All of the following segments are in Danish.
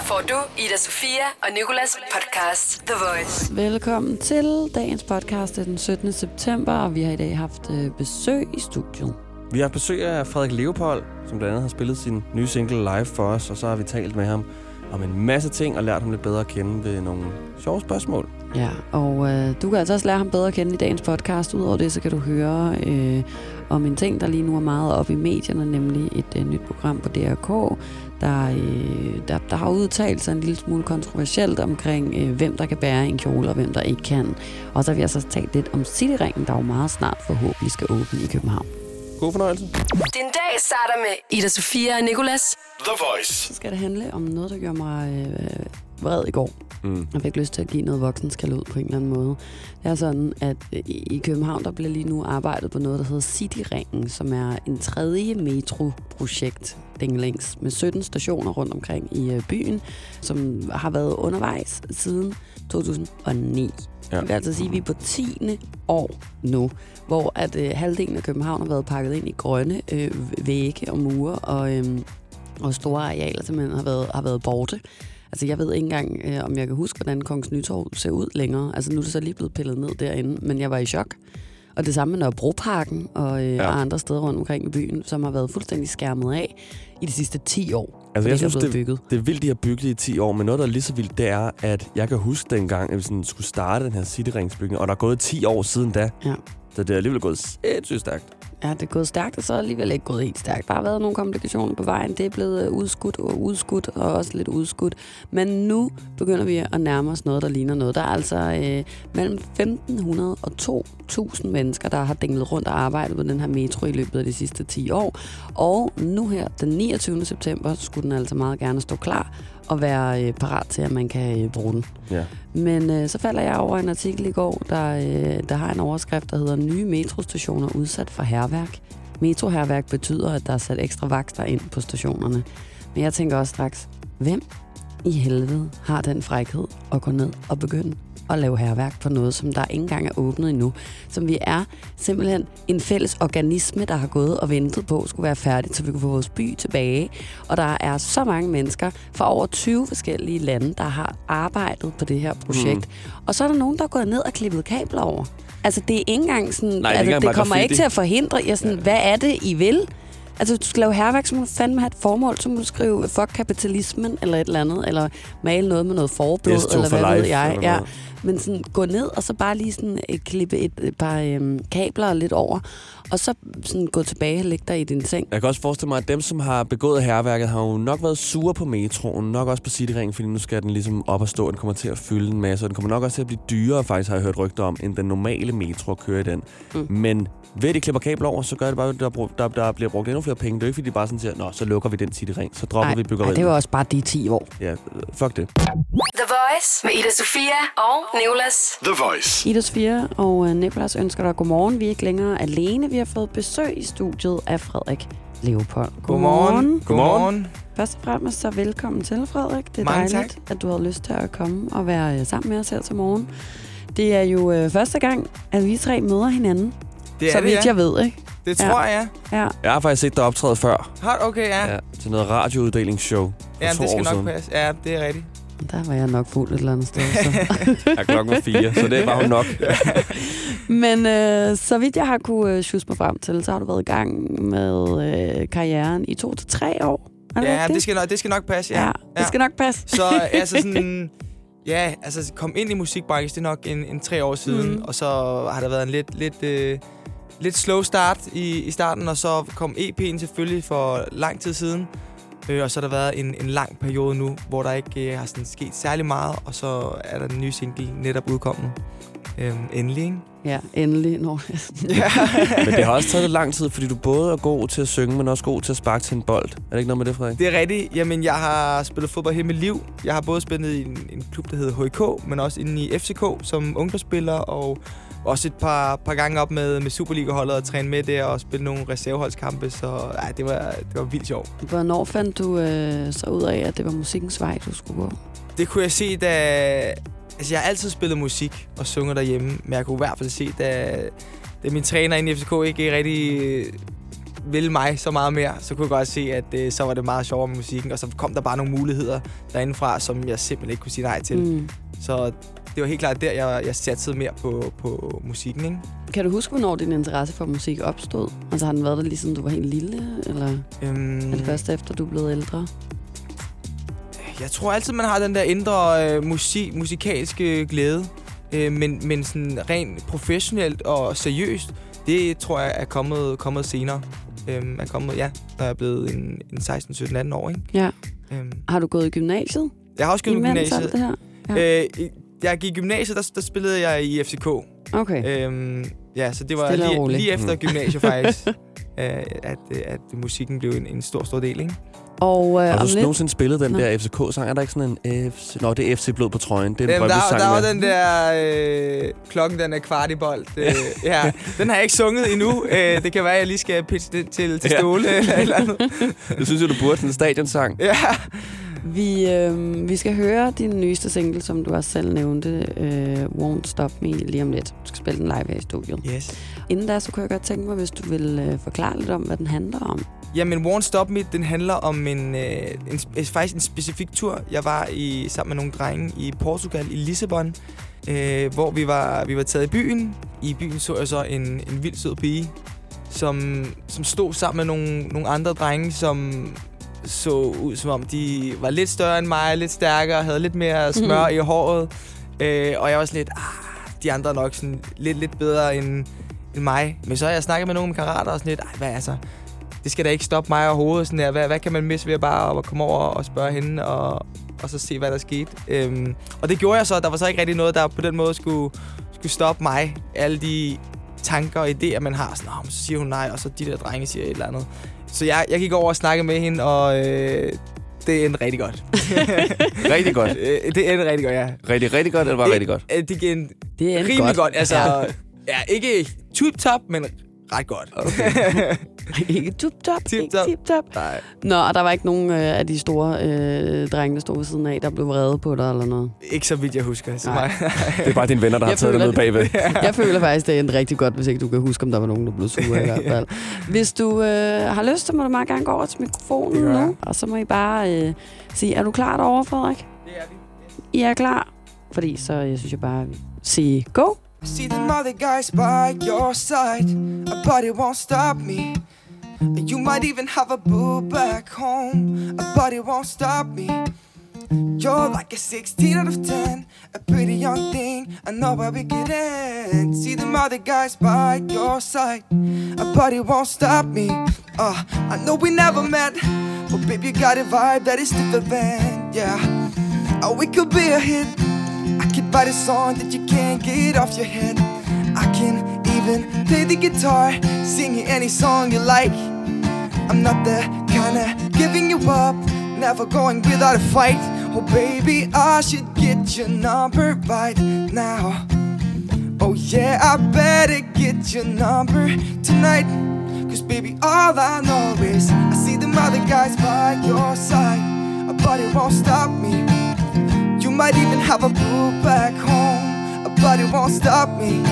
Her får du Ida Sofia og Nikolas podcast The Voice. Velkommen til dagens podcast. Den 17. september, og vi har i dag haft øh, besøg i studiet. Vi har besøg af Frederik Leopold, som blandt andet har spillet sin nye single live for os, og så har vi talt med ham om en masse ting og lært ham lidt bedre at kende ved nogle sjove spørgsmål. Ja, og øh, du kan altså også lære ham bedre at kende i dagens podcast. Udover det, så kan du høre øh, om en ting, der lige nu er meget op i medierne, nemlig et øh, nyt program på DRK, der, øh, der, der har udtalt sig en lille smule kontroversielt omkring, øh, hvem der kan bære en kjole, og hvem der ikke kan. Og så har vi altså talt lidt om Cityringen, der jo meget snart forhåbentlig skal åbne i København. God fornøjelse. Din dag starter med Ida Sofia og Nikolas. The Voice. Så skal det handle om noget, der gjorde mig øh, vred i går. Mm. Jeg fik lyst til at give noget voksenskalud ud på en eller anden måde. Det er sådan, at øh, i København, der bliver lige nu arbejdet på noget, der hedder Cityringen, som er en tredje metroprojekt, Dingelings, med 17 stationer rundt omkring i øh, byen, som har været undervejs siden 2009. Ja. Det vil altså sige, at vi er på 10. år nu, hvor at øh, halvdelen af København har været pakket ind i grønne øh, vægge og mure, og, øh, og store arealer simpelthen har været, har været borte. Altså, jeg ved ikke engang, øh, om jeg kan huske, hvordan Kongens Nytorv ser ud længere. Altså, nu er det så lige blevet pillet ned derinde, men jeg var i chok. Og det samme med Nørrebroparken og, øh, Ja. og andre steder rundt omkring i byen, som har været fuldstændig skærmet af i de sidste 10 år. Altså, jeg synes, er det, bygget. det er vildt, de har bygget i 10 år, men noget, der er lige så vildt, det er, at jeg kan huske dengang, at vi sådan skulle starte den her Cityringsbygning, og der er gået 10 år siden da. Ja. Så det er alligevel gået sindssygt stærkt. Ja, det er gået stærkt, og så er det alligevel ikke gået helt stærkt. Der har været nogle komplikationer på vejen. Det er blevet øh, udskudt og udskudt, og også lidt udskudt. Men nu begynder vi at nærme os noget, der ligner noget. Der er altså øh, mellem 1.500 og 2.000 mennesker, der har dinglet rundt og arbejdet på den her metro i løbet af de sidste 10 år. Og nu her, den 29. september, skulle den altså meget gerne stå klar og være øh, parat til, at man kan øh, bruge den. Ja. Men øh, så falder jeg over en artikel i går, der, øh, der har en overskrift, der hedder Nye metrostationer udsat for herværk. Metroherværk betyder, at der er sat ekstra vagter ind på stationerne. Men jeg tænker også straks, hvem i helvede har den frækhed at gå ned og begynde at lave herværk på noget, som der ikke engang er åbnet endnu. Som vi er simpelthen en fælles organisme, der har gået og ventet på, skulle være færdigt, så vi kunne få vores by tilbage. Og der er så mange mennesker fra over 20 forskellige lande, der har arbejdet på det her projekt. Mm. Og så er der nogen, der er gået ned og klippet kabler over. Altså, det er ikke engang sådan... det ikke altså, det bare kommer ikke til at forhindre jer sådan, ja. hvad er det, I vil? Altså, hvis du skal lave herværk, så må du fandme have et formål. Så må du skrive, fuck kapitalismen, eller et eller andet. Eller male noget med noget forblod, S2 eller hvad ved life, jeg. eller Ja. Men sådan, gå ned, og så bare lige sådan, øh, klippe et, et par øhm, kabler lidt over. Og så sådan, gå tilbage og lægge dig i din seng. Jeg kan også forestille mig, at dem, som har begået herværket, har jo nok været sure på metroen, nok også på Cityringen, fordi nu skal den ligesom op og stå, den kommer til at fylde en masse, og den kommer nok også til at blive dyrere, faktisk har jeg hørt rygter om, end den normale metro at køre i den. Mm. Men ved at de klipper kabler over, så gør det bare, at der, der, der bliver brugt endnu flere penge. Det er ikke, fordi de bare sådan siger, nå, så lukker vi den Cityring, så dropper vi Ej, byggeriet. det var også bare de 10 år. Ja, fuck det. The Voice med Ida Sofia og Nikolas. The Voice. Ida Sofia og øh, Nicolas ønsker dig godmorgen. Vi er ikke længere alene. Vi har fået besøg i studiet af Frederik Leopold. Godmorgen. Godmorgen. Først og fremmest så velkommen til, Frederik. Det er Mange dejligt, tak. at du har lyst til at komme og være øh, sammen med os her til morgen. Det er jo øh, første gang, at vi tre møder hinanden. Det er så det, vidt ja. jeg ved, ikke? Det Ja. tror jeg. Ja. Jeg har faktisk set dig optræde før. Har okay, ja. Ja, til noget radiouddelingshow. for Ja, det skal nok siden. passe. Ja, det er rigtigt. Der var jeg nok fuld et eller andet sted. Så. Ja, klokken var fire, så det var jo nok. Men øh, så vidt jeg har kunne øh, mig frem til, så har du været i gang med øh, karrieren i to til tre år. Er Ja, rigtigt? det skal, nok, det skal nok passe, ja. ja, det skal nok passe. Så altså sådan... Ja, altså kom ind i musikbranchen, det er nok en, en tre år siden, mm. og så har der været en lidt, lidt, øh, lidt slow start i, i starten, og så kom EP'en selvfølgelig for lang tid siden. Øh, og så har der været en, en lang periode nu, hvor der ikke øh, har sådan sket særlig meget, og så er der den nye single netop udkommet. Øhm, endelig, ikke? Ja, endelig. Nå. Ja. Men det har også taget lidt lang tid, fordi du både er god til at synge, men også god til at sparke til en bold. Er det ikke noget med det, Frederik? Det er rigtigt. Jamen, jeg har spillet fodbold hele mit liv. Jeg har både spillet i en, en klub, der hedder HIK, men også inde i FCK som ungdomsspiller, og også et par, par gange op med, med Superliga-holdet og træne med der og spille nogle reserveholdskampe, så ej, det, var, det var vildt sjovt. Hvornår fandt du øh, så ud af, at det var musikkens vej, du skulle gå? Det kunne jeg se, da... Altså, jeg har altid spillet musik og sunget derhjemme, men jeg kunne i hvert fald se, da, da min træner inde i FCK ikke rigtig ville mig så meget mere, så kunne jeg godt se, at øh, så var det meget sjovere med musikken, og så kom der bare nogle muligheder derindefra, som jeg simpelthen ikke kunne sige nej til. Mm. Mm. Så det var helt klart der, jeg, jeg satsede mere på, på musikken, ikke? Kan du huske, hvornår din interesse for musik opstod? Altså har den været der lige siden du var helt lille, eller Øhm, er det først efter, du er blevet ældre? Jeg tror altid, man har den der indre øh, musik, musikalske glæde. Øh, men, men sådan rent professionelt og seriøst, det tror jeg er kommet, kommet senere. Øhm, er kommet, ja, når jeg er blevet en, en 16, 17, 18 år, ikke? Ja. Øhm, Har du gået i gymnasiet? jeg har også gået i gymnasiet. det her? Ja. Øh, jeg gik i gymnasiet, der, der spillede jeg i FCK. Okay. Øhm, ja, så det var Stille lige, lige efter Mm. gymnasiet faktisk, øh, at, øh, at musikken blev en, en stor, stor del, ikke? Og øh, Har du lidt... nogensinde spillet den Nå. der FCK-sang? Er der ikke sådan en FC... Nå, det er FC Blod på trøjen. Det er en Jamen, der, Brøndby-sang der var den der øh, klokken, den er kvart i bold. Øh, ja, den har jeg ikke sunget endnu. Øh, det kan være, at jeg lige skal pitche det til, til Ja. Ståle eller et eller andet. Det synes jeg, du burde. En stadionsang. Ja. Vi, øh, vi skal høre din nyeste single, som du også selv nævnte, øh, Won't Stop Me, lige om lidt. Du skal spille den live her i studiet. Yes. Inden da, så kunne jeg godt tænke mig, hvis du vil øh, forklare lidt om, hvad den handler om. Jamen, Won't Stop Me, den handler om en, øh, en, sp- faktisk en specifik tur. Jeg var i sammen med nogle drenge i Portugal, i Lissabon, øh, hvor vi var, vi var taget i byen. I byen så jeg så en, en vild sød pige, som, som stod sammen med nogle, nogle andre drenge, som så ud som om, de var lidt større end mig, lidt stærkere, havde lidt mere smør Mhm. i håret. Øh, og jeg var sådan lidt, ah, de andre er nok sådan lidt, lidt bedre end, end mig. Men så har jeg snakket med nogle af mine kammerater og sådan lidt, ej, hvad altså, det skal da ikke stoppe mig overhovedet. Sådan der, hvad, hvad kan man miste ved at bare at komme over og spørge hende og, og så se, hvad der skete. Øhm, og det gjorde jeg så. Der var så ikke rigtig noget, der på den måde skulle, skulle stoppe mig. Alle de tanker og idéer, man har. Sådan, "Nå, men så siger hun nej, og så de der drenge siger et eller andet. Så jeg, jeg gik over og snakkede med hende, og øh, det endte rigtig godt. Rigtig godt. Øh, det endte rigtig godt, ja. Rigtig, rigtig godt, eller var rigtig godt? Øh, Det gik en Det er rimelig godt. godt. Altså, Ja. ja. ja, ikke tip-top, men ret godt. Okay. ikke tip-top. Tip-top. Ikke tip-top. Nej. Nå, og der var ikke nogen øh, af de store øh, drenge, der stod ved siden af, der blev vrede på dig eller noget. Ikke så vidt, jeg husker. Så Nej. Det er bare dine venner, der har Jeg taget dig føler med det. bagved. Jeg føler faktisk, det endte rigtig godt, hvis ikke du kan huske, om der var nogen, der blev sure i hvert fald. Hvis du øh, har lyst, så må du meget gerne gå over til mikrofonen nu. Og så må I bare øh, sige, er du klar derovre, Frederik? Det er vi. I er klar? Fordi så jeg synes jeg bare, sige go. See them other guys by your side, but it won't stop me. You might even have a boo back home, but it won't stop me. You're like a 16 out of 10, a pretty young thing. I know where we could end. See them other guys by your side, but it won't stop me. Uh, I know we never met, but baby, you got a vibe that is different. Yeah, oh, we could be a hit. Write a song that you can't get off your head. I can even play the guitar, singing any song you like. I'm not the kinda giving you up, never going without a fight. Oh baby, I should get your number right now. Oh yeah, I better get your number tonight. Cause baby, all I know is I see them other guys by your side, but it won't stop me. You might even have a boo back home, but it won't stop me.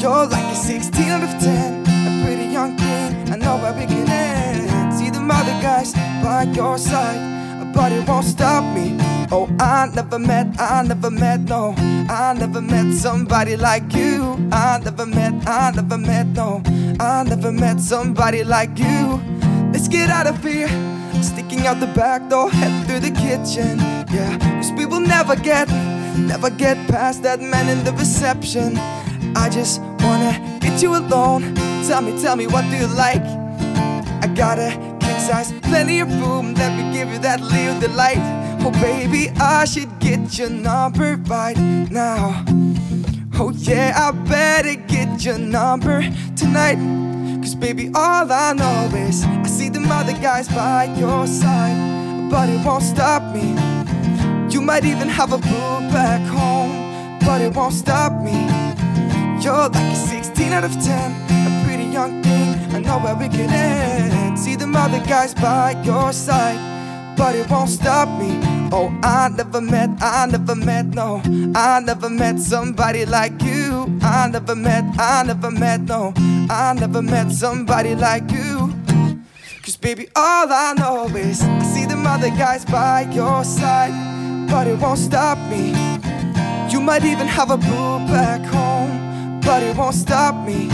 You're like a 16 out of 10, a pretty young thing. I know where we can end. See the other guys by your side, but it won't stop me. Oh, I never met, I never met, no. I never met somebody like you. I never met, I never met, no. I never met somebody like you. Let's get out of here. Sticking out the back door, head through the kitchen. Yeah, will never get, never get past that man in the reception. I just wanna get you alone. Tell me, tell me, what do you like? I got a king size, plenty of room. Let me give you that little delight. Oh, baby, I should get your number right now. Oh, yeah, I better get your number tonight. Cause baby, all I know is I see them other guys by your side, but it won't stop me. You might even have a boo back home, but it won't stop me. You're like a 16 out of 10, a pretty young thing. I know where we can end. See them other guys by your side, but it won't stop me. Oh, I never met, I never met, no. I never met somebody like you. I never met, I never met, no. I never met somebody like you. Cause baby, all I know is I see them other guys by your side, but it won't stop me. You might even have a boo back home, but it won't stop me.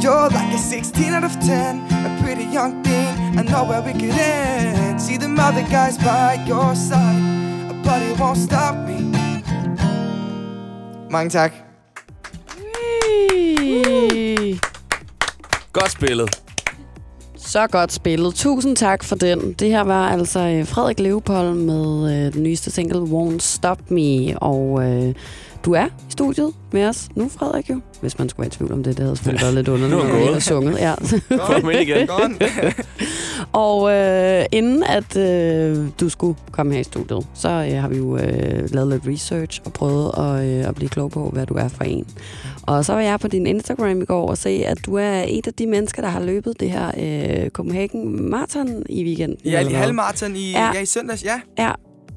You're like a 16 out of 10, a pretty young thing. I know where we could end. See them other guys by your side, but it won't stop me. Mange tak. Hey. Godt spillet. Så godt spillet. Tusind tak for den. Det her var altså øh, Frederik Leopold med øh, den nyeste single Won't Stop Me. Og øh, du er i studiet med os nu, Frederik jo. Hvis man skulle være i tvivl om det, det havde selvfølgelig været lidt underligt. Er han når vi har sunget. Ja. Kom ind igen. Og øh, inden at øh, du skulle komme her i studiet, så øh, har vi jo øh, lavet lidt research og prøvet at, øh, at blive klog på, hvad du er for en. Og så var jeg på din Instagram i går og se, at du er et af de mennesker, der har løbet det her øh, Copenhagen Marathon i weekenden. Ja, i halvmarathon i, Ja. ja. ja, i søndags, ja. Ja,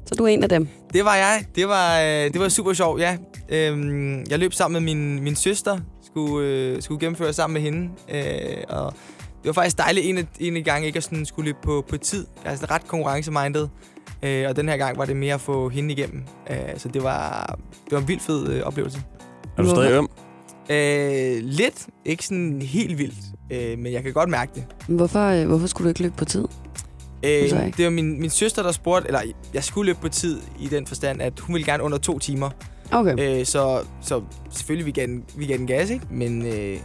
så du er en af dem. Det var jeg. Det var, øh, det var super sjovt, ja. Øhm, jeg løb sammen med min, min søster. Skulle, øh, skulle gennemføre sammen med hende. Øh, og det var faktisk dejligt en af, en af gange ikke at sådan skulle løbe på, på tid. Jeg er sådan ret konkurrencemindet. Øh, og den her gang var det mere at få hende igennem. Øh, så det var, det var en vild fed øh, oplevelse. Er du stadig øm? Øh, lidt. Ikke sådan helt vildt. Øh, men jeg kan godt mærke det. Men Hvorfor, øh, hvorfor skulle du ikke løbe på tid? Øh, det var min, min søster, der spurgte, eller jeg skulle løbe på tid i den forstand, at hun ville gerne under to timer. Okay. Øh, så, så selvfølgelig, vi gav den, vi gav den gas, ikke? Men øh,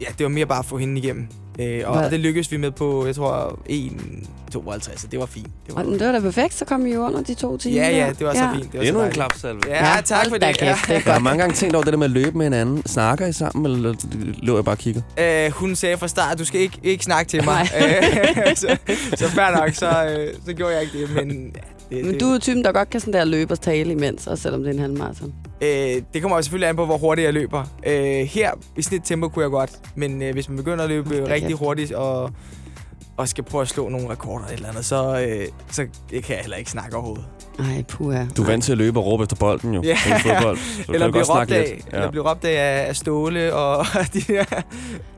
ja, det var mere bare at få hende igennem. Øh, og, Hvad? og det lykkedes vi med på, jeg tror, 1,52, så det var fint. Det var, Og det var da perfekt, så kom I jo under de to timer. ja, ja, det var så fint. Det var Endnu en klapsalve. Ja, tak for det. kæft, det er Jeg har mange gange tænkt over det der med at løbe med hinanden. Snakker I sammen, eller lå jeg bare og kigger? Øh, hun sagde fra start, du skal ikke, ikke snakke til mig. Så, så fair nok, så, øh, så gjorde jeg ikke det. Men, ja, det, Men det, du er typen, der godt kan sådan der løbe og tale imens, også selvom det er en halvmarathon. Øh, det kommer selvfølgelig an på, hvor hurtigt jeg løber. Øh, her i snit tempo kunne jeg godt, men øh, hvis man begynder at løbe da rigtig hurtigt og, og skal prøve at slå nogle rekorder eller et eller andet, så, øh, så det kan jeg heller ikke snakke overhovedet. Ej, puha. Du er vant til at løbe og råbe efter bolden jo. Ja. i fodbold. Så eller blive råbt af, lidt. eller blive råbt af, af Ståle og de der.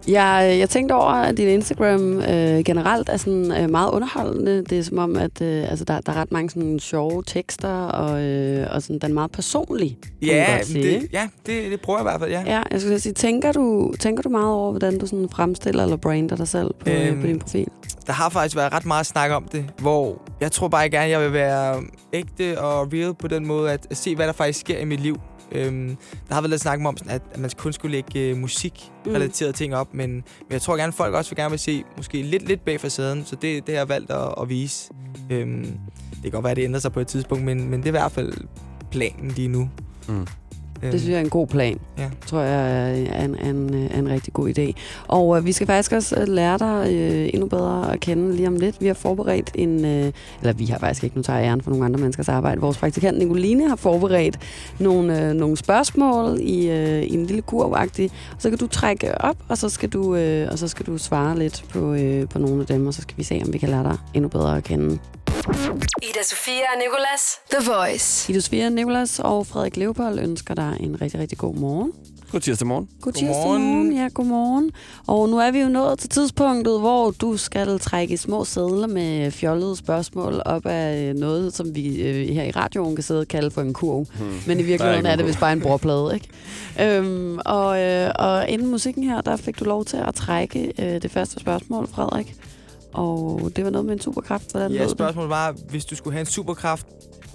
Jeg, jeg tænkte over, at din Instagram øh, generelt er sådan øh, meget underholdende. Det er som om, at øh, altså, der, der er ret mange sådan, sjove tekster, og, øh, og sådan, den er meget personlig. Ja, det, ja det, det prøver jeg i hvert fald, ja. Ja, jeg skulle sige, tænker du, tænker du meget over, hvordan du sådan fremstiller eller brander dig selv på, øhm, Øhm, på din profil? Der har faktisk været ret meget snak om det, hvor jeg tror bare gerne, jeg vil være ægte og real på den måde, at, at se, hvad der faktisk sker i mit liv. Øhm, der har været lidt snak om, sådan, at, at man kun skulle lægge øh, musik-relaterede ting op, men, men jeg tror gerne, folk også vil gerne vil se måske lidt, lidt bag facaden, så det, det har jeg valgt at, at vise. Øhm, det kan godt være, at det ændrer sig på et tidspunkt, men, men det er i hvert fald planen lige nu. Mm. Det synes jeg er en god plan. Ja. tror jeg er en, en, en rigtig god idé. Og øh, vi skal faktisk også øh, lære dig øh, endnu bedre at kende lige om lidt. Vi har forberedt en, øh, eller vi har faktisk ikke, nu tager jeg æren for nogle andre menneskers arbejde. Vores praktikant Nicoline har forberedt nogle, øh, nogle spørgsmål i, øh, i en lille kurvagtig. Så kan du trække op, og så skal du, øh, og så skal du svare lidt på, øh, på nogle af dem, og så skal vi se, om vi kan lære dig endnu bedre at kende. Ida Sofia og Nicolas. The Voice. Ida Sofia, Nicolas og Frederik Leopold ønsker dig en rigtig, rigtig god morgen. God tirsdag morgen. God tirsdag morgen. Ja, godmorgen. Og nu er vi jo nået til tidspunktet, hvor du skal trække små sædler med fjollede spørgsmål op af øh, noget, som vi øh, her i radioen kan sidde og kalde for en kurv. Hmm. Men i virkeligheden ikke er det vist bare en bordplade, ikke? Øhm, og, øh, og inden musikken her, der fik du lov til at trække øh, det første spørgsmål, Frederik. Og det var noget med en superkraft. Hvordan Ja, spørgsmålet var, hvis du skulle have en superkraft,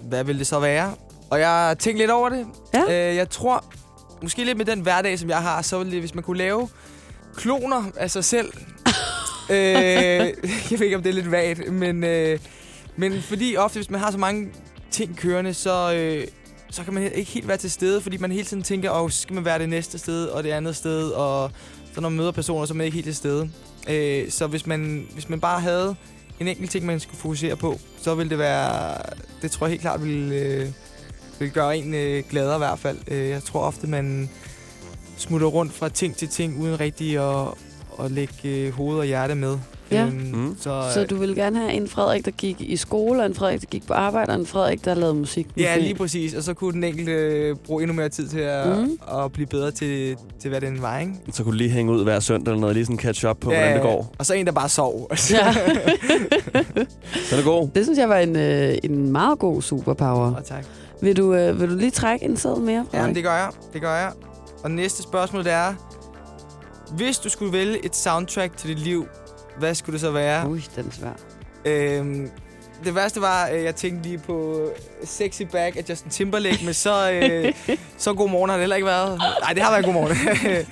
hvad ville det så være? Og jeg tænkte lidt over det. Ja. Øh, jeg tror, måske lidt med den hverdag, som jeg har, så ville det, hvis man kunne lave kloner af sig selv. øh, jeg ved ikke, om det er lidt vagt, men, øh, men fordi ofte, hvis man har så mange ting kørende, så, øh, så kan man ikke helt være til stede, fordi man hele tiden tænker, åh, skal man være det næste sted, og det andet sted, og så når man møder personer, så er man ikke helt til stede. Øh, så hvis man, hvis man bare havde en enkelt ting, man skulle fokusere på, så ville det være... Det tror jeg helt klart ville, øh, ville gøre en øh, gladere i hvert fald. Øh, jeg tror ofte, man smutter rundt fra ting til ting, uden rigtig at, at lægge øh, hoved og hjerte med. Ja. Øhm, Mm. så, Så du vil gerne have en Frederik, der gik i skole, og en Frederik, der gik på arbejde, og en Frederik, der lavede musik? Ja, lige præcis. Og så kunne den enkelte øh, bruge endnu mere tid til at, Mm. at blive bedre til, til hvad den var, ikke? Så kunne du lige hænge ud hver søndag eller noget, lige sådan catch up på, hvordan det går. Og så en, der bare sov. Ja. Så er det god. Det synes jeg var en, øh, en meget god superpower. Og tak. Vil du, øh, vil du lige trække en sæd mere? Jamen, Frederik? det gør jeg. Det gør jeg. Og næste spørgsmål, det er... Hvis du skulle vælge et soundtrack til dit liv, hvad skulle det så være? Ui, den er svær. Øhm, det værste var, at jeg tænkte lige på Sexy Back af Justin Timberlake, men så, øh, så god morgen har det heller ikke været. Nej, det har været god morgen.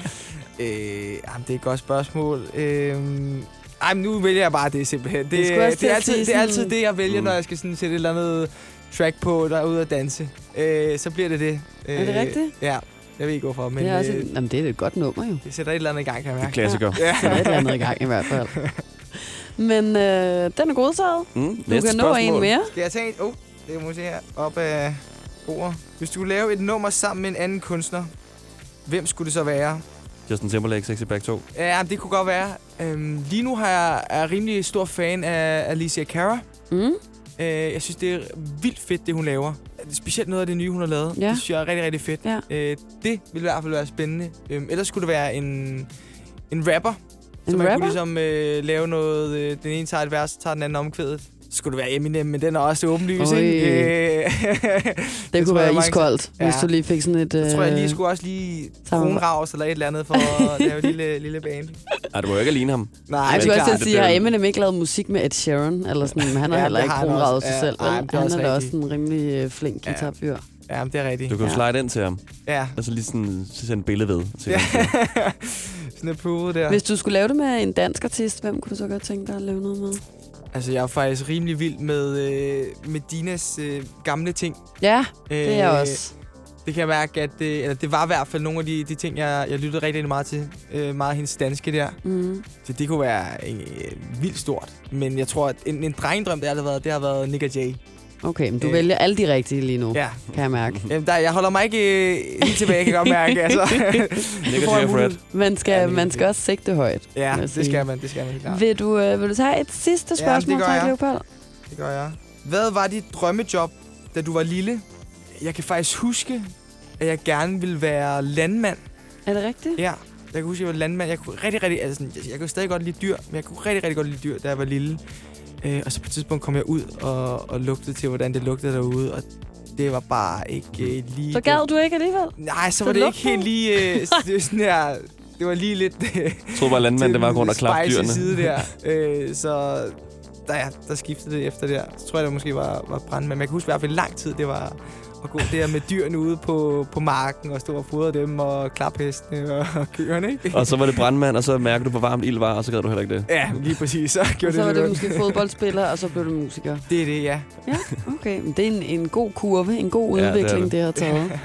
øh, jamen, det er et godt spørsmål. Øhm, ej, men nu vælger jeg bare det simpelthen. Det, Det til det, er, altid, det er altid det, jeg vælger, Mm. når jeg skal sådan sætte et eller andet track på, der er ude at danse. Øh, så bliver det det. Øh, Er det rigtigt? Ja, jeg ved ikke hvorfor, men det, er også øh, et, jamen, det er et godt nummer jo. det sætter et eller andet i gang, kan jeg Det er mærke. klassiker. Ja. Så er et eller andet i gang i hvert fald. Men øh, den er godtaget. Mm. Du kan nå en mere. Skal jeg tage en? Oh, det må se her. Op af bordet. Hvis du skulle lave et nummer sammen med en anden kunstner, hvem skulle det så være? Justin Timberlake, Sexy Back 2. Ja, det kunne godt være. Øhm, lige nu har jeg, er jeg rimelig stor fan af Alicia Cara. Mm. Øh, jeg synes, det er vildt fedt, det hun laver. Specielt noget af det nye, hun har lavet. Ja. Det synes jeg er rigtig, rigtig fedt. Ja. Øh, det vil i hvert fald være spændende. Øhm, ellers skulle det være en, en rapper. En så man rapper? kunne ligesom øh, lave noget... Øh, den ene tager et vers, tager den anden omkvædet. Så skulle det være Eminem, men den er også åbenlys, Oj. ikke? Øh, Det, tror kunne jeg, være mange- iskoldt, Ja. hvis du lige fik sådan et... Jeg tror, jeg lige øh, skulle også lige kronravs eller et eller andet for at lave et lille, lille band. Ej, du må jo ikke alene ham. Nej, Jeg det skulle også til klart. at sige, det har Eminem ikke lavet musik med Ed Sheeran? Eller sådan, han har Ja, heller det ikke han kronravet sig Ja, selv. nej, men det er han også er da også en rimelig øh, flink Ja. guitarfyr. Ja, men det er rigtigt. Du kan jo Ja. slide ind til ham. Ja. Og så lige sådan sende et billede ved. Til ja. ham. Sådan approval der. Hvis du skulle lave det med en dansk artist, hvem kunne du så godt tænke dig at lave noget med? Altså, jeg er faktisk rimelig vild med, øh, med Dinas øh, gamle ting. Ja, det er jeg Øh, også. Det kan jeg mærke, at det, eller det var i hvert fald nogle af de, de ting, jeg, jeg lyttede rigtig, meget til. Øh, meget af hendes danske der. Mm. Så det kunne være øh, vildt stort. Men jeg tror, at en, en drengedrøm, det har, været, det har været Nick og Jay. Okay, men du Øh. vælger alle de rigtige lige nu, Ja. kan jeg mærke. Jamen, der, jeg holder mig ikke øh, helt tilbage, kan jeg godt mærke. Altså. Og Fred. Man skal, Ja, man det- skal også sigte højt. Ja, det skal man, det skal man helt klart. Vil du, øh, vil du tage et sidste Ja, det spørgsmål, gør jeg. Leopold? Det gør jeg. Hvad var dit drømmejob, da du var lille? Jeg kan faktisk huske, at jeg gerne ville være landmand. Er det rigtigt? Ja, jeg kan huske, at jeg var landmand. Jeg kunne rigtig, rigtig, altså, sådan, jeg, jeg kunne stadig godt lide dyr, men jeg kunne rigtig, rigtig godt lide dyr, da jeg var lille. Øh, og så på et tidspunkt kom jeg ud og, og lugtede til, hvordan det lugtede derude, og det var bare ikke øh, lige... Så gad du ikke alligevel? Nej, så Så var det ikke lugtede helt lige... Øh, det var sådan her... Det var lige lidt... Øh, Jeg troede bare, landmand, det var grund at klappe dyrene. side der. Øh, så der, ja, der skiftede det efter der. Så tror jeg, det måske var, var brand. Men jeg kan huske i hvert fald lang tid, det var at gå der med dyrene ude på, på marken og stå og fodre dem og klappe hestene og, og køerne, ikke? Og så var det brandmand, og så mærker du, hvor varmt ild var, og så gad du heller ikke det. Ja, lige præcis. Så Og gjorde så var det, det det måske fodboldspiller, og så blev du musiker. Det er det, ja. Ja, okay. Men det er en, en god kurve, en god Ja, det udvikling, det. det, har taget.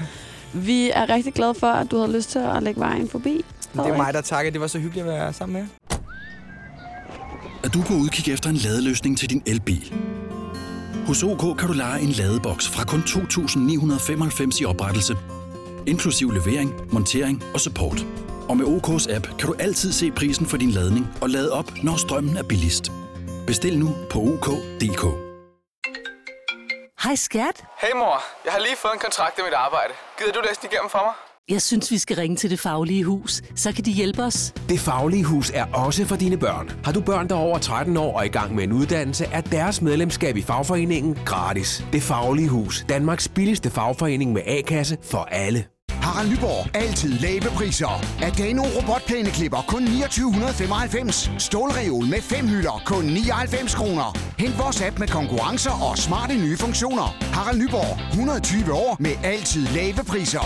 Vi er rigtig glade for, at du havde lyst til at lægge vejen forbi. Det er mig, der takker. Det var så hyggeligt at være sammen med jer. Er du på udkig efter en ladeløsning til din elbil? Hos OK kan du lege en ladeboks fra kun 2.995 i oprettelse, inklusiv levering, montering og support. Og med OK's app kan du altid se prisen for din ladning og lade op, når strømmen er billigst. Bestil nu på OK.dk. Hej skat. Hey mor, jeg har lige fået en kontrakt i mit arbejde. Gider du læse den igennem for mig? Jeg synes, vi skal ringe til Det Faglige Hus. Så kan de hjælpe os. Det Faglige Hus er også for dine børn. Har du børn, der er over 13 år og i gang med en uddannelse, er deres medlemskab i fagforeningen gratis. Det Faglige Hus. Danmarks billigste fagforening med A-kasse for alle. Harald Nyborg. Altid lave priser. Adano robotplæneklipper kun 2995. Stålreol med fem hylder kun 99 kroner. Hent vores app med konkurrencer og smarte nye funktioner. Harald Nyborg. 120 år med altid lave priser.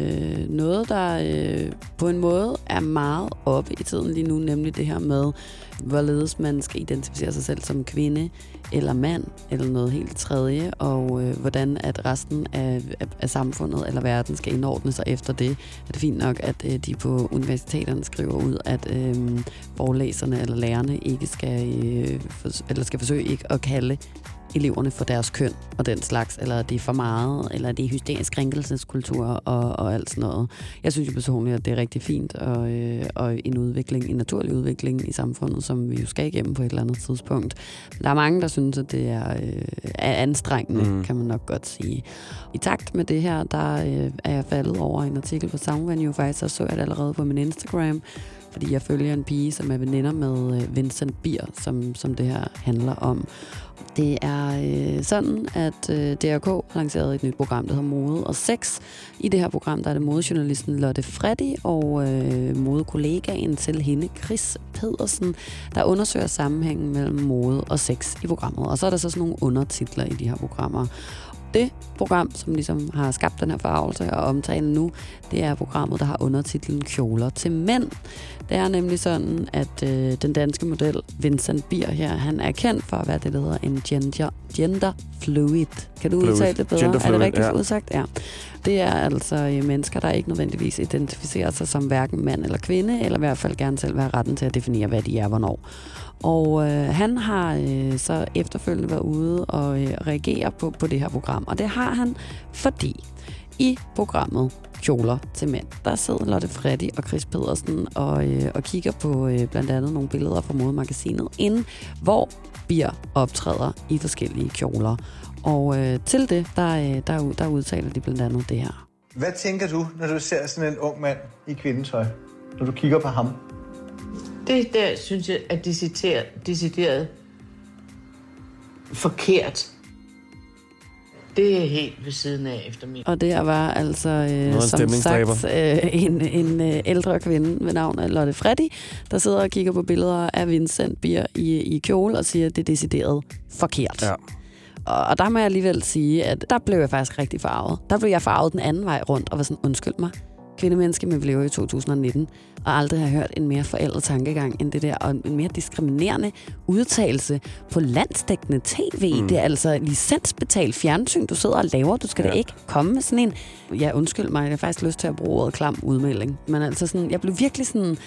noget, der øh, på en måde er meget oppe i tiden lige nu, nemlig det her med, hvorledes man skal identificere sig selv som kvinde eller mand, eller noget helt tredje, og øh, hvordan at resten af, af, af samfundet eller verden skal indordne sig efter det. Er det fint nok, at øh, de på universiteterne skriver ud, at øh, forelæserne eller lærerne ikke skal, øh, for, eller skal forsøge ikke at kalde eleverne for deres køn og den slags, eller er det for meget, eller er det hysterisk krænkelseskultur og, og alt sådan noget. Jeg synes jo personligt, at det er rigtig fint, og, øh, og en udvikling, en naturlig udvikling i samfundet, som vi jo skal igennem på et eller andet tidspunkt. Der er mange, der synes, at det er, øh, er anstrengende, mm. kan man nok godt sige. I takt med det her, der øh, er jeg faldet over en artikel på Soundvenue, faktisk, og så jeg det allerede på min Instagram, fordi jeg følger en pige, som er veninder med øh, Vincent Bier, som, som det her handler om. Det er øh, sådan, at øh, DRK lanceret et nyt program, der hedder Mode og Sex. I det her program, der er det modejournalisten Lotte Freddy og øh, modekollegaen til hende, Chris Pedersen, der undersøger sammenhængen mellem mode og sex i programmet. Og så er der så sådan nogle undertitler i de her programmer det program, som ligesom har skabt den her farvelse og omtale nu, det er programmet, der har undertitlen Kjoler til mænd. Det er nemlig sådan, at øh, den danske model Vincent Bier her, han er kendt for at være det, der hedder en gender, gender fluid. Kan du Fluid. udtale det bedre? Gender er det fluid, rigtigt ja. udsagt? Ja. Det er altså øh, mennesker, der ikke nødvendigvis identificerer sig som hverken mand eller kvinde, eller i hvert fald gerne selv vil have retten til at definere, hvad de er hvornår. Og øh, han har øh, så efterfølgende været ude og øh, reagere på, på det her program. Og det har han, fordi i programmet Kjoler til mænd, der sidder Lotte Freddy og Chris Pedersen og, øh, og kigger på øh, blandt andet nogle billeder fra modemagasinet, inden hvor Bier optræder i forskellige kjoler. Og øh, til det, der, øh, der, der udtaler de blandt andet det her. Hvad tænker du, når du ser sådan en ung mand i kvindetøj? Når du kigger på ham? Det der, synes jeg, er decideret, decideret forkert. Det er helt ved siden af efter min. Og det var altså øh, en som sagt øh, en, en øh, ældre kvinde ved navn af Lotte Freddy, der sidder og kigger på billeder af Vincent Bier i, i kjole og siger, at det er decideret forkert. Ja. Og, og der må jeg alligevel sige, at der blev jeg faktisk rigtig farvet. Der blev jeg farvet den anden vej rundt og var sådan, undskyld mig, kvindemenneske, men vi lever i 2019, og aldrig har hørt en mere forældet tankegang end det der, og en mere diskriminerende udtalelse på landsdækkende tv. Mm. Det er altså licensbetalt fjernsyn, du sidder og laver. Du skal ja. da ikke komme med sådan en... Ja, undskyld mig, jeg har faktisk lyst til at bruge ordet klam udmelding. Men altså sådan, jeg blev virkelig sådan...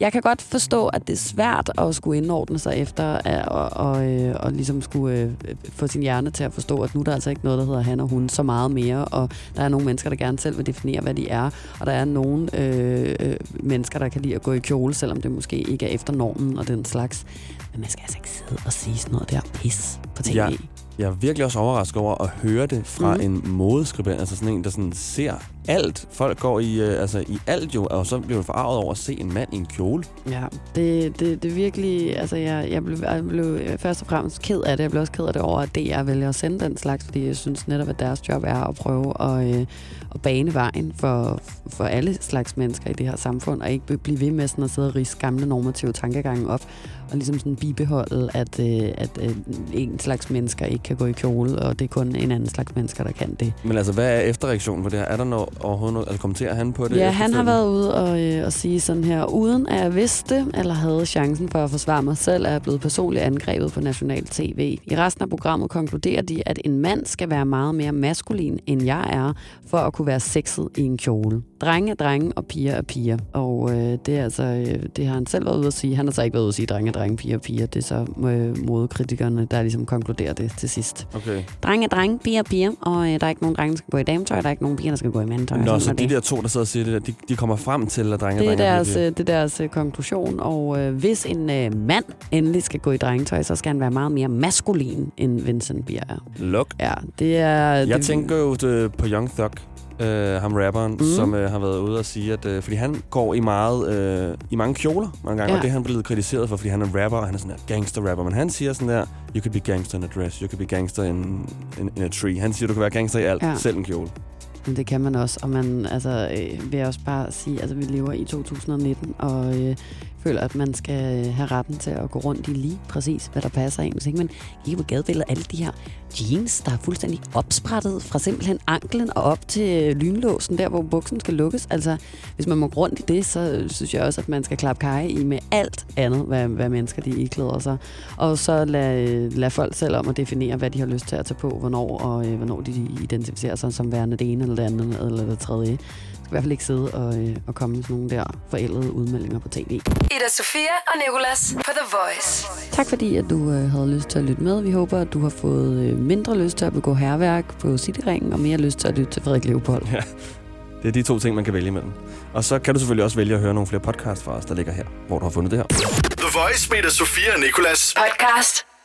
Jeg kan godt forstå, at det er svært at skulle indordne sig efter at, og, og, øh, og ligesom skulle øh, få sin hjerne til at forstå, at nu er der altså ikke noget, der hedder han og hun så meget mere, og der er nogle mennesker, der gerne selv vil definere, hvad de er, og der er nogle øh, øh, mennesker, der kan lide at gå i kjole, selvom det måske ikke er efter normen og den slags. Men man skal altså ikke sidde og sige sådan noget der pis på tv. Jeg, jeg er virkelig også overrasket over at høre det fra mm. en modeskribent, altså sådan en, der sådan ser alt. Folk går i, øh, altså i alt jo, og så bliver man forarvet over at se en mand i en kjole. Ja, det, det, det virkelig... Altså, jeg, jeg, blev, jeg blev først og fremmest ked af det. Jeg blev også ked af det over, at DR vælger at sende den slags, fordi jeg synes netop, at deres job er at prøve at, øh, at bane vejen for, for alle slags mennesker i det her samfund, og ikke blive ved med sådan at sidde og rise gamle normative tankegange op, og ligesom sådan bibeholde, at, øh, at øh, en slags mennesker ikke kan gå i kjole, og det er kun en anden slags mennesker, der kan det. Men altså, hvad er efterreaktionen på det her? Er der noget, overhovedet altså kommenterer han på det? Ja, han har været ude og, øh, og sige sådan her, uden at jeg vidste eller havde chancen for at forsvare mig selv, er jeg blevet personligt angrebet på national tv. I resten af programmet konkluderer de, at en mand skal være meget mere maskulin, end jeg er, for at kunne være sexet i en kjole. Drenge er drenge, og piger er piger. Og øh, det, er altså, øh, det har han selv været ude at sige. Han har så ikke været ude at sige drenge er drenge, piger er piger. Det er så øh, modekritikerne, der ligesom konkluderer det til sidst. Okay. Drenge er drenge, piger er piger, og øh, der er ikke nogen drenge, der skal gå i dametøj, der er ikke nogen piger, der skal gå i mandetøj. Nå, så de det. der to, der sidder og siger det der, de, de kommer frem til, at drenge Det er drenge deres, piger. øh, det er deres øh, konklusion, og øh, hvis en øh, mand endelig skal gå i drengetøj, så skal han være meget mere maskulin, end Vincent Bier er. Luk. Ja, det er... Jeg det, tænker jo øh, på Young Thug, øh, ham rapperen, mm. som øh, har været ude og sige, at øh, fordi han går i meget øh, i mange kjoler mange gange, Ja. og det er han blevet kritiseret for, fordi han er rapper, og han er sådan der gangster-rapper. Men han siger sådan der, you could be gangster in a dress, you could be gangster in, in, in a tree. Han siger, du kan være gangster i alt, ja. selv en kjole. Men det kan man også, og man altså, øh, vil jeg også bare sige, altså vi lever i 2019, og øh, føler, at man skal øh, have retten til at gå rundt i lige præcis, hvad der passer ind. Hvis ikke man kigger på gadebilledet, alle de her jeans, der er fuldstændig opsprættet fra simpelthen anklen og op til øh, lynlåsen, der hvor buksen skal lukkes. Altså, hvis man må gå rundt i det, så øh, synes jeg også, at man skal klappe kaj i med alt andet, hvad, hvad mennesker de iklæder sig. Og så lad, lad folk selv om at definere, hvad de har lyst til at tage på, hvornår og øh, hvornår de identificerer sig som værende det ene eller det andet eller det tredje i hvert fald ikke sidde og, øh, og komme med sådan nogle der forældede udmeldinger på tv. Ida Sofia og Nicolas på The Voice. Tak fordi, at du øh, havde lyst til at lytte med. Vi håber, at du har fået øh, mindre lyst til at begå herværk på Cityringen, og mere lyst til at lytte til Frederik Leopold. Ja, det er de to ting, man kan vælge imellem. Og så kan du selvfølgelig også vælge at høre nogle flere podcasts fra os, der ligger her, hvor du har fundet det her. The Voice med Ida Sofia og Nicolas. Podcast